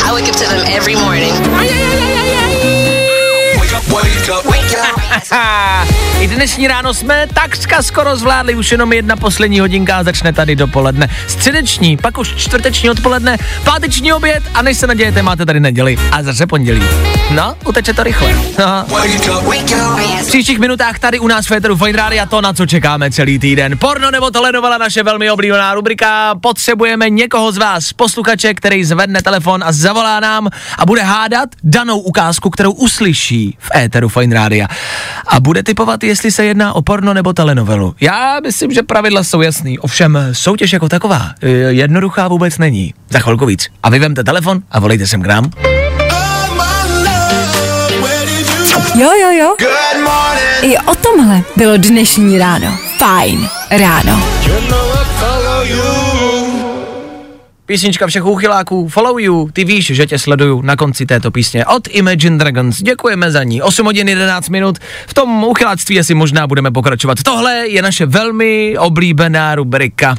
I wake up to them every morning. I dnešní ráno jsme takřka skoro zvládli, už jenom jedna poslední hodinka a začne tady dopoledne. Středeční, pak už čtvrteční odpoledne, páteční oběd a než se nadějete, máte tady neděli a zase pondělí. No, uteče to rychle. V příštích minutách tady u nás v Féteru Fine Radio to, na co čekáme celý týden. Porno nebo telenovela, naše velmi oblíbená rubrika. Potřebujeme někoho z vás, posluchače, který zvedne telefon a zavolá nám a bude hádat danou ukázku, kterou uslyší v Éteru Fine Radio. A bude typovat, jestli se jedná o porno nebo telenovelu. Já myslím, že pravidla jsou jasný. Ovšem soutěž jako taková eh, jednoduchá vůbec není. Za chvilku víc. A vy vemte telefon a volejte sem k nám. Jo, jo, jo. I o tomhle bylo dnešní ráno. Fajn ráno. Písnička všech úchyláků, follow you, ty víš, že tě sleduju na konci této písně od Imagine Dragons. Děkujeme za ní. 8 hodin 11 minut. V tom uchyláctví asi možná budeme pokračovat. Tohle je naše velmi oblíbená rubrika.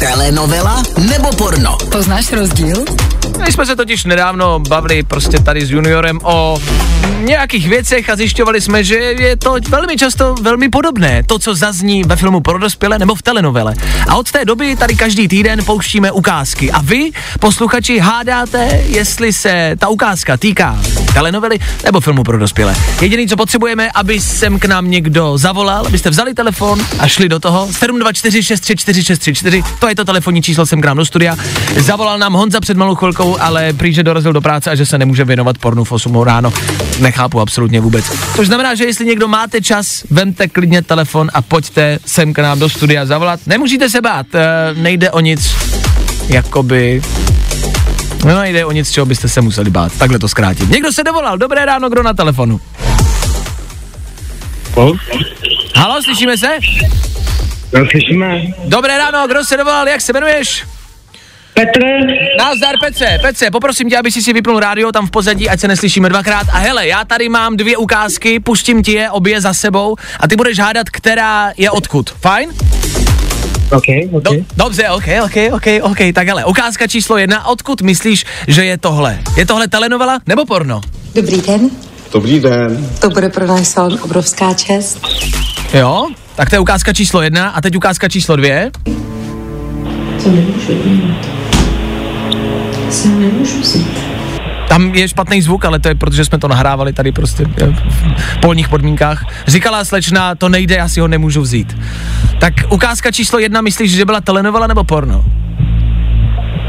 Telenovela nebo porno? Poznáš rozdíl? My jsme se totiž nedávno bavili prostě tady s juniorem o nějakých věcech a zjišťovali jsme, že je to velmi často velmi podobné, to, co zazní ve filmu pro dospělé nebo v telenovele. A od té doby tady každý týden pouštíme ukázky. A vy, posluchači, hádáte, jestli se ta ukázka týká telenovely nebo filmu pro dospělé. Jediný, co potřebujeme, aby sem k nám někdo zavolal, abyste vzali telefon a šli do toho. 724634634, to je to telefonní číslo sem k nám do studia. Zavolal nám Honza před malou chvilkou, ale prý, že dorazil do práce a že se nemůže věnovat pornu v 8 ráno. Nechápu absolutně vůbec. Což znamená, že jestli někdo máte čas, vemte klidně telefon a pojďte sem k nám do studia zavolat. Nemusíte se bát, eh, nejde o nic, jakoby No nejde o nic, čeho byste se museli bát. Takhle to zkrátit. Někdo se dovolal. Dobré ráno, kdo na telefonu? Halo, slyšíme se? No, slyšíme. Dobré ráno, kdo se dovolal, jak se jmenuješ? Petr, Nazdar Petře, Petře, poprosím tě, aby si si vypnul rádio tam v pozadí, ať se neslyšíme dvakrát. A hele, já tady mám dvě ukázky, pustím ti je obě za sebou a ty budeš hádat, která je odkud. Fajn? OK, OK. Do, dobře, ok, ok, ok, ok. Tak hele, ukázka číslo jedna, odkud myslíš, že je tohle? Je tohle telenovela nebo porno? Dobrý den, Dobrý den. to bude pro náš salon obrovská čest. Jo? Tak to je ukázka číslo jedna a teď ukázka číslo dvě. Co nemůžu dělat? Se nemůžu vzít. Tam je špatný zvuk, ale to je protože jsme to nahrávali tady prostě eh, v polních podmínkách. Říkala slečna, to nejde, já si ho nemůžu vzít. Tak ukázka číslo jedna, myslíš, že byla telenovela nebo porno?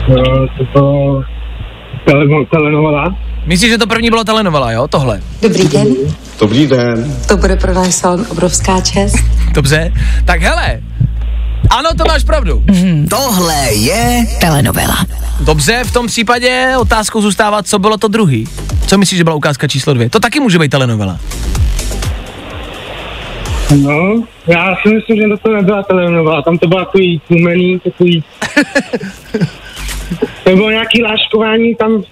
No, to bylo tele, telenovela. Myslíš, že to první bylo telenovela, jo? Tohle. Dobrý den, Dobrý den. to bude pro náš salon obrovská čest. [laughs] Dobře. Tak hele. Ano, to máš pravdu. Tohle je Telenovela. Dobře, v tom případě otázkou zůstává, co bylo to druhý. Co myslíš, že byla ukázka číslo dvě? To taky může být telenovela. No, já si myslím, že to nebyla telenovela, tam to bylo takový tlumený, takový... [laughs] to bylo nějaký láškování tam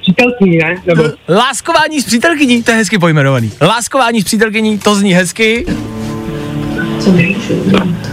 přítelkyní, ne? Nebo... Láskování s přítelkyní, to je hezky pojmenovaný. Láskování s přítelkyní, to zní hezky. Co dělat?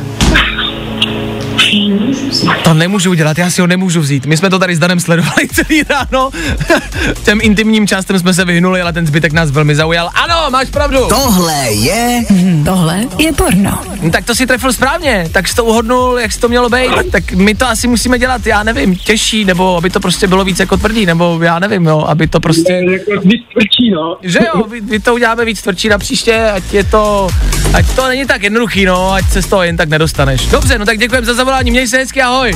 To nemůžu udělat, já si ho nemůžu vzít. My jsme to tady s Danem sledovali [laughs] celý ráno. [laughs] Těm intimním částem jsme se vyhnuli, ale ten zbytek nás velmi zaujal. Ano, máš pravdu. Tohle je Hm, tohle je porno. No, tak to si trefil správně, tak jsi to uhodnul, jak jsi to mělo být. Tak my to asi musíme dělat, já nevím, těžší, nebo aby to prostě bylo víc jako tvrdý, nebo já nevím, jo, aby to prostě... Jako víc tvrdší, no. Že jo, vy, vy to uděláme víc tvrdší na příště, ať je to, ať to není tak jednoduchý, no, ať se z toho jen tak nedostaneš. Dobře, no tak děkujem za zavolání, měj se hezky, ahoj.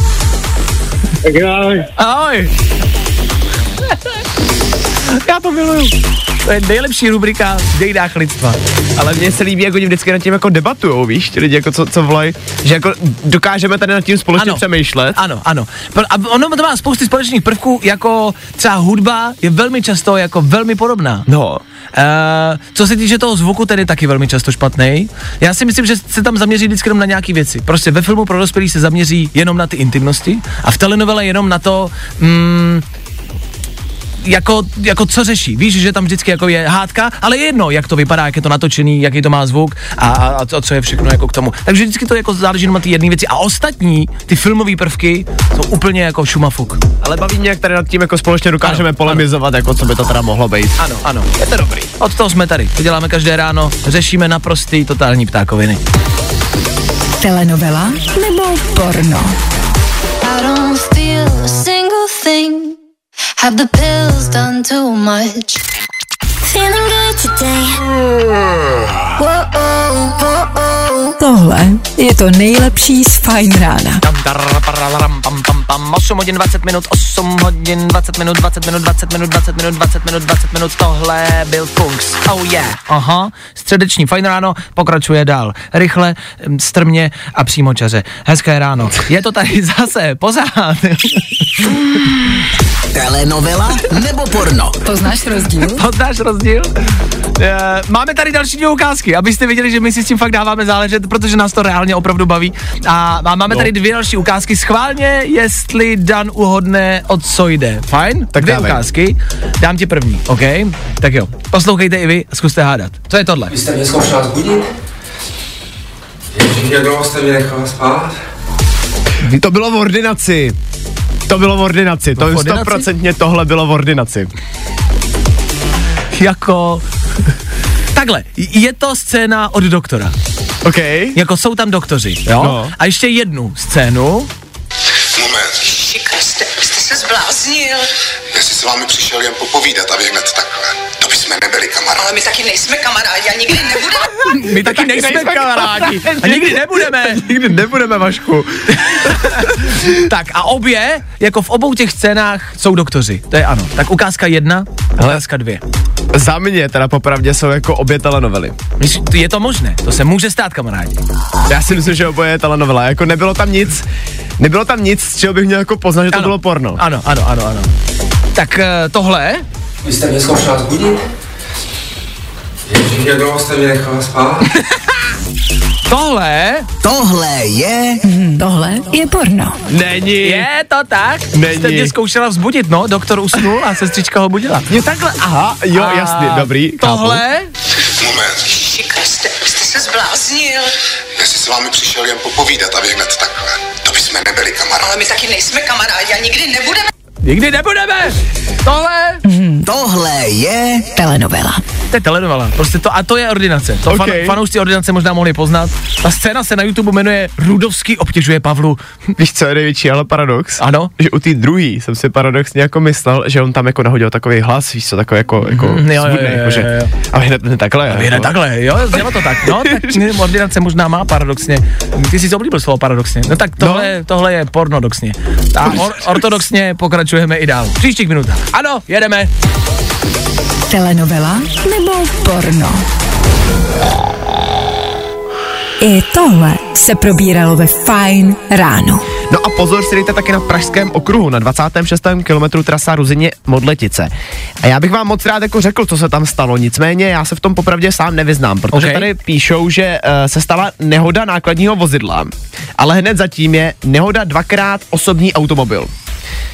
Tak já, Ahoj. [laughs] Já to miluju. To je nejlepší rubrika v dějinách lidstva. Ale mně se líbí, jak oni vždycky nad tím jako debatujou, víš, ti lidi jako co, co volají, že jako dokážeme tady nad tím společně Ano. přemýšlet. Ano, ano. A ono to má spousty společných prvků, jako třeba hudba je velmi často jako velmi podobná. No, Uh, co se týče toho zvuku, ten je taky velmi často špatný. Já si myslím, že se tam zaměří vždycky jenom na nějaké věci. Prostě ve filmu pro dospělí se zaměří jenom na ty intimnosti a v telenovele jenom na to, mm, jako, jako co řeší. Víš, že tam vždycky jako je hádka, ale je jedno, jak to vypadá, jak je to natočený, jaký to má zvuk a, a, a co, co je všechno jako k tomu. Takže vždycky to jako záleží na ty jedné věci. A ostatní, ty filmové prvky, jsou úplně jako šumafuk. Ale baví mě, jak tady nad tím jako společně dokážeme ano, polemizovat, ano. jako co by to teda mohlo být. Ano, ano, je to dobrý. Od toho jsme tady. To děláme každé ráno, řešíme naprostý totální ptákoviny. Telenovela nebo porno? I don't feel a single thing. Have the pills done too much? Tohle je to nejlepší z Fine rána. Tam, dar, pararam, pam, pam, pam, 8 hodin 20 minut, 8 hodin 20 minut, 20 minut, 20 minut, 20 minut, 20 minut, 20 minut, tohle byl Kungs. Oh yeah. Aha, středeční fajn ráno pokračuje dál. Rychle, hm, strmě a přímočaře. Hezké ráno. Je to tady zase, pořád. Telenovela nebo porno? Poznáš rozdíl? Poznáš rozdíl? Eh, Máme tady další dvě ukázky, abyste viděli, že my si s tím fakt dáváme záležet, protože nás to reálně opravdu baví. A má- máme No. tady dvě další ukázky. Schválně, jestli Dan uhodne, o co jde. Fajn? Tak dvě dávej. ukázky. Dám ti první, OK? Tak jo, poslouchejte i vy a zkuste hádat. Co je tohle? Vy jste mě zkoušela zbudit? Ježíš, jak dlouho jste mě nechala spát? To bylo v ordinaci. To bylo v ordinaci. To v ordinaci? stoprocentně tohle bylo v ordinaci. Jako... Takhle, je to scéna od doktora. OK. Jako jsou tam doktoři, jo? No. A ještě jednu scénu. Moment. Kriste, jste se zbláznil. Já si s vámi přišel jen popovídat a vy hned takhle. To bychom nebyli kamarádi. Ale my taky nejsme kamarádi a nikdy nebudeme. My taky nejsme kamarádi. A nikdy nebudeme. [laughs] Nikdy nebudeme, Vašku. [laughs] Tak a obě, jako v obou těch scénách, jsou doktoři. To je ano. Tak ukázka jedna, ukázka dvě. Za mě teda popravdě jsou jako obě telenovely. Je to možné, to se může stát, kamarádi. Já si myslím, že oboje je telenovela. Jako nebylo tam nic, nebylo tam nic, z čeho bych měl jako poznat, že to Ano. bylo porno. Ano, ano, ano, ano. Tak eh, tohle, Vy jste mě zkoušela zbudit? Ježíš, jak dlouho jste mě nechala spát? [laughs] tohle Tohle je Hm, tohle je porno. Není. je to tak. Není. Jste mě zkoušela vzbudit, no, doktor usnul a sestřička ho budila. Je takhle, aha, jo, A jasně, dobrý, chápu. Tohle, Moment. Kriste, jste se zbláznil. Já si s vámi přišel jen popovídat a vy hned takhle. To bychom nebyli kamarádi. Ale my taky nejsme kamarádi a nikdy nebudeme. nikdy nebudeme. Tohle, Tohle je Telenovela. To je telenovela, prostě to, a to je ordinace. To fan, Okay. fanoušci ordinace možná mohli poznat. Ta scéna se na YouTube jmenuje Rudovský obtěžuje Pavlu. [laughs] Víš, co je největší ale paradox? Ano. Že u té druhé jsem si paradoxně jako myslel, že on tam jako nahodil takový hlas, víš co, takový jako, jako Mhm, jo, jo, zvudný, jo, jako, že, jo, jo. a hned, hned takhle. Je jako. takhle, jo, znělo to tak. No, tak [laughs] ordinace možná má paradoxně. Ty jsi oblíbil slovo paradoxně. No tak tohle, no. tohle je pornodoxně. A or, ortodoxně pokračujeme i dál. V příštích minutách. Ano, jedeme. Telenovela nebo porno? I tohle se probíralo ve Fine ráno. No a pozor si dejte taky na Pražském okruhu, na 26. kilometru trasa Ruzině Modletice. A já bych vám moc rád jako řekl, co se tam stalo, nicméně já se v tom popravdě sám nevyznám, protože Ok. tady píšou, že uh, se stala nehoda nákladního vozidla, ale hned zatím je nehoda dvakrát osobní automobil.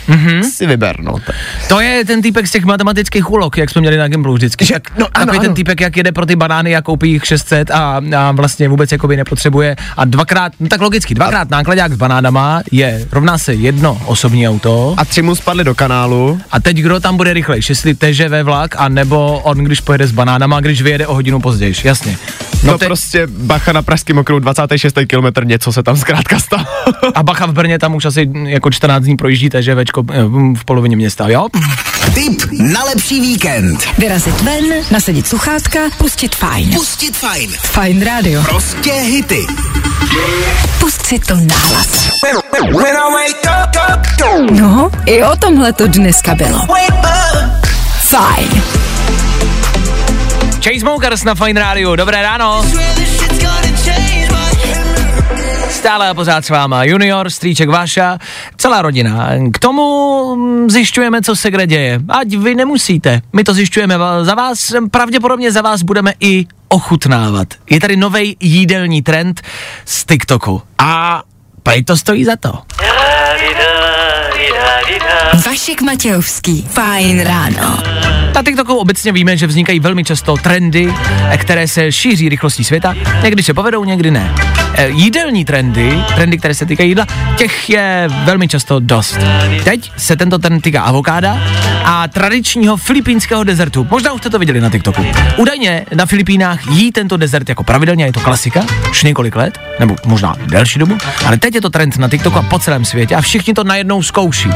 Mm-hmm. Si vyber, no. tak. To je ten týpek z těch matematických úlog, jak jsme měli na Gimplu vždycky. Že- no, ano, takový ten ano. týpek, jak jede pro ty banány a koupí jich 600 a, a vlastně vůbec jakoby nepotřebuje. A dvakrát, no tak logicky, dvakrát nákladák s banánama je, rovná se jedno osobní auto. A tři mu spadly do kanálu. A teď kdo tam bude rychlejší, jestli TŽV vlak, a nebo on, když pojede s banánama, když vyjede o hodinu později, jasně. No, No te- prostě bacha na Pražském okruhu, 26. kilometr, něco se tam zkrátka stalo. a bacha v Brně tam už asi jako 14 dní projíždí TŽVčko eh, v polovině města, jo? tip na lepší víkend. Vyrazit ven, nasadit sluchátka, pustit fajn. Pustit fajn. Fajn rádio. Prostě hity. Pust si to nahlas. No, i o tomhle to dneska bylo. Fajn. Chainsmokers na Fine Radio, dobré ráno. Stále a pořád s váma Junior, strýček Váša, celá rodina. K tomu zjišťujeme, co se kde děje. Ať vy nemusíte. My to zjišťujeme za vás, pravděpodobně za vás budeme i ochutnávat. Je tady nový jídelní trend z TikToku. A prej to stojí za to. Vašek Matějovský. Fajn ráno. Na TikToku obecně víme, že vznikají velmi často trendy, které se šíří rychlostí světa. Někdy se povedou, někdy ne. E, jídelní trendy, trendy, které se týkají jídla, těch je velmi často dost. Teď se tento trend týká avokáda a tradičního filipínského dezertu. Možná už jste to viděli na TikToku. Údajně na Filipínách jí tento dezert jako pravidelně, je to klasika, už několik let, nebo možná delší dobu, ale teď je to trend na TikToku a po celém světě a všichni to najednou zkouší.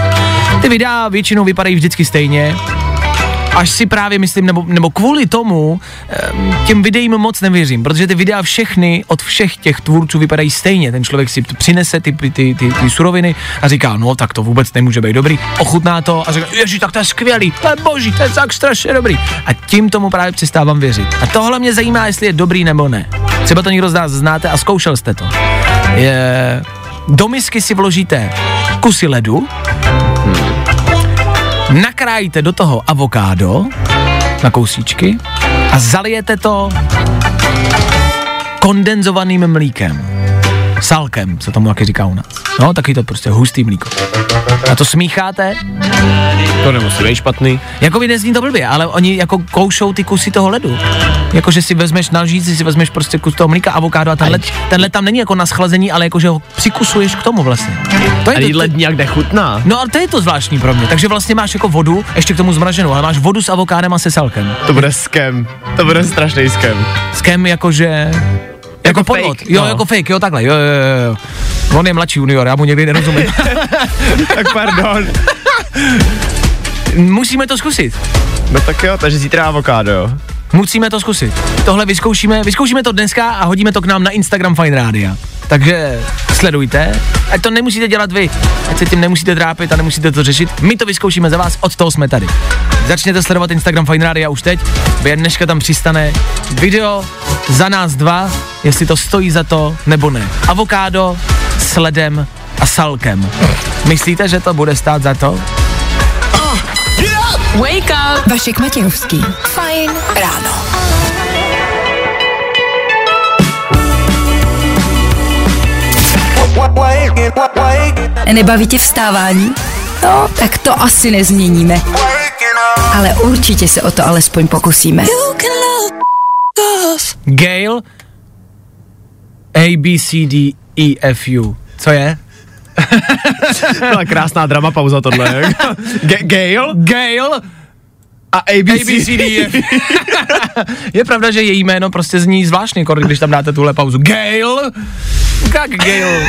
Ty videa většinou vypadají vždycky stejně, až si právě myslím, nebo, nebo kvůli tomu těm videím moc nevěřím, protože ty videa všechny od všech těch tvůrců vypadají stejně. Ten člověk si přinese ty, ty, ty, ty, ty suroviny a říká, no tak to vůbec nemůže být dobrý, ochutná to a říká, ježi, tak to je skvělý, to je boží, to je tak strašně dobrý. A tím tomu právě přestávám věřit. A tohle mě zajímá, jestli je dobrý nebo ne. Třeba to někdo z nás znáte a zkoušel jste to. Je, do misky si vložíte kusy ledu, nakrájíte do toho avokádo na kousíčky a zalijete to kondenzovaným mlíkem. Salkem, co tomu taky říká u nás. No, taky to prostě hustý mlíko. A to smícháte. To nemusí být špatný. Jako vy nezní to blbě, ale oni jako koušou ty kusy toho ledu. Jako, že si vezmeš na lžíci, si vezmeš prostě kus toho mlíka, avokádo a tenhle, tenhle tam není jako na schlazení, ale jako, že ho přikusuješ k tomu vlastně. To A jí led nějak nechutná. No ale to je to zvláštní pro mě. Takže vlastně máš jako vodu, ještě k tomu zmraženou, ale máš vodu s avokádem a se salkem. To bude skem. To bude strašný skem. Skem jakože... Jako, jako podvod. fake, Jo, no. jako fake, jo, takhle, jo, jo, jo. On je mladší junior, já mu někdy nerozumím. [laughs] tak pardon. Musíme to zkusit. No tak jo, takže zítra avokádo, jo. Musíme to zkusit. Tohle vyzkoušíme, vyzkoušíme to dneska a hodíme to k nám na Instagram Fine Rádia. Takže sledujte, ať to nemusíte dělat vy, ať se tím nemusíte trápit a nemusíte to řešit. My to vyzkoušíme za vás, od toho jsme tady. Začněte sledovat Instagram Fine Rádia už teď, během dneška tam přistane video za nás dva, jestli to stojí za to nebo ne. Avokádo s ledem a salkem. Myslíte, že to bude stát za to? Wake up! Vašek Matějovský. Fajn ráno. Nebaví tě vstávání? No, tak to asi nezměníme. Ale určitě se o to alespoň pokusíme. Gail A, B, C, D, E, F, U. Co je? Byla krásná drama pauza tohle. G- Gail? Gail A ABC. ABCD. [laughs] je pravda, že její jméno prostě zní zvláštně, když tam dáte tuhle pauzu. Gail? Jak Gail?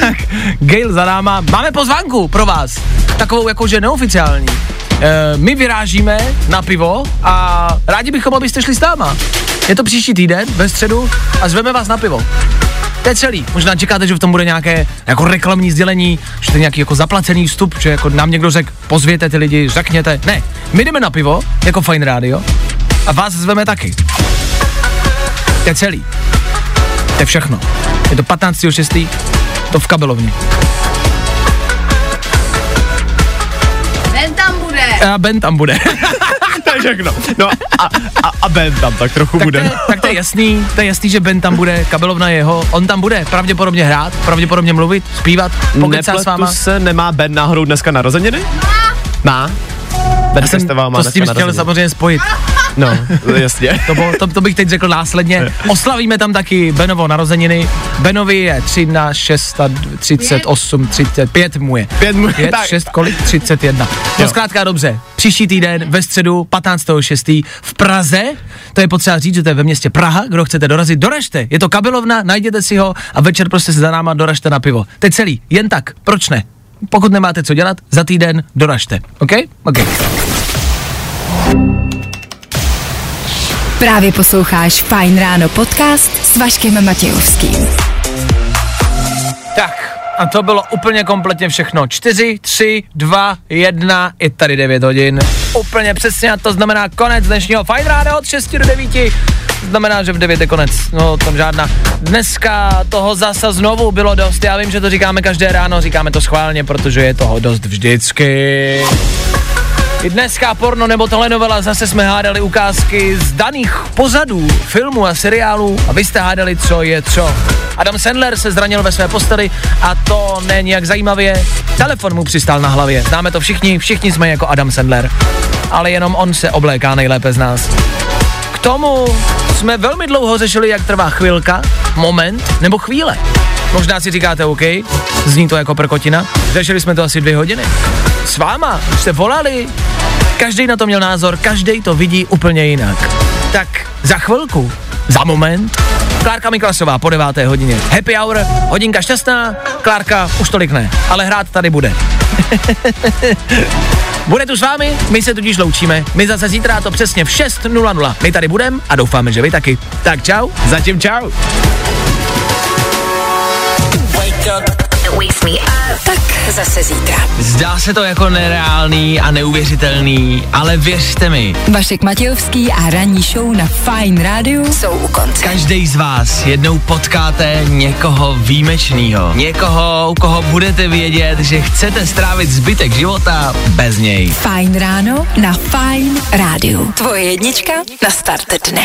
Tak, Gail za náma. Máme pozvánku pro vás. Takovou jakože neoficiální. E, my vyrážíme na pivo a rádi bychom, abyste šli s náma. Je to příští týden, ve středu a zveme vás na pivo. To je celý. Možná čekáte, že v tom bude nějaké jako reklamní sdělení, že to je nějaký jako zaplacený vstup, že jako nám někdo řekl, pozvěte ty lidi, řekněte. Ne, my jdeme na pivo, jako Fine Radio, a vás zveme taky. To je celý. To je všechno. Je to 15.6. To v kabelovně. Ten tam bude. A Ben tam bude. [laughs] to je všechno. No a, a, a Ben tam tak trochu tak, to bude. je, tak to je jasný, to je jasný, že Ben tam bude, kabelovna je jeho, on tam bude pravděpodobně hrát, pravděpodobně mluvit, zpívat, pokecá s váma. se, nemá Ben náhodou dneska narozeniny? Má. Ben Já jsem má to s tím chtěl samozřejmě spojit. No, [laughs] jasně. To, bo, to, to bych teď řekl následně. Oslavíme tam taky Benovo narozeniny. Benovi je 13, 6, 38, 35 mu je. 5 mu 5, tak. 6, kolik? 31. No zkrátka dobře. Příští týden ve středu 15.6. v Praze, to je potřeba říct, že to je ve městě Praha, kdo chcete dorazit, doražte. Je to kabelovna, najděte si ho a večer prostě se za náma doražte na pivo. Teď celý, jen tak, proč ne? Pokud nemáte co dělat, za týden doražte. OK? OK. Právě posloucháš Fajn ráno podcast s Vaškem Matějovským. Tak, a to bylo úplně kompletně všechno. 4, 3, 2, 1, je tady 9 hodin. Úplně přesně a to znamená konec dnešního Fajn rána od 6 do 9. Znamená, že v 9 je konec. No, tam žádná. Dneska toho zasa znovu bylo dost. Já vím, že to říkáme každé ráno, říkáme to schválně, protože je toho dost vždycky. I dneska porno nebo telenovela zase jsme hádali ukázky z daných pozadů filmů a seriálů a vy jste hádali, co je co. Adam Sandler se zranil ve své posteli a to ne nějak zajímavě. Telefon mu přistál na hlavě. Známe to všichni, všichni jsme jako Adam Sandler. Ale jenom on se obléká nejlépe z nás. K tomu jsme velmi dlouho řešili, jak trvá chvilka, moment nebo chvíle. Možná si říkáte OK, zní to jako prkotina. Řešili jsme to asi dvě hodiny. S váma jste volali, každý na to měl názor, každý to vidí úplně jinak. Tak za chvilku, za moment, Klárka Miklasová po deváté hodině. Happy hour, hodinka šťastná, Klárka už tolik ne, ale hrát tady bude. [laughs] bude tu s vámi, my se tudíž loučíme. My zase zítra to přesně v 6.00. My tady budeme a doufáme, že vy taky. Tak čau. Zatím čau. Tak zase zítra. Zdá se to jako nereálný a neuvěřitelný, ale věřte mi. Vašek Matějovský a ranní show na Fine Radio jsou u konce. Každý z vás jednou potkáte někoho výjimečného. Někoho, u koho budete vědět, že chcete strávit zbytek života bez něj. Fajn ráno na Fine Radio. Tvoje jednička na start dne.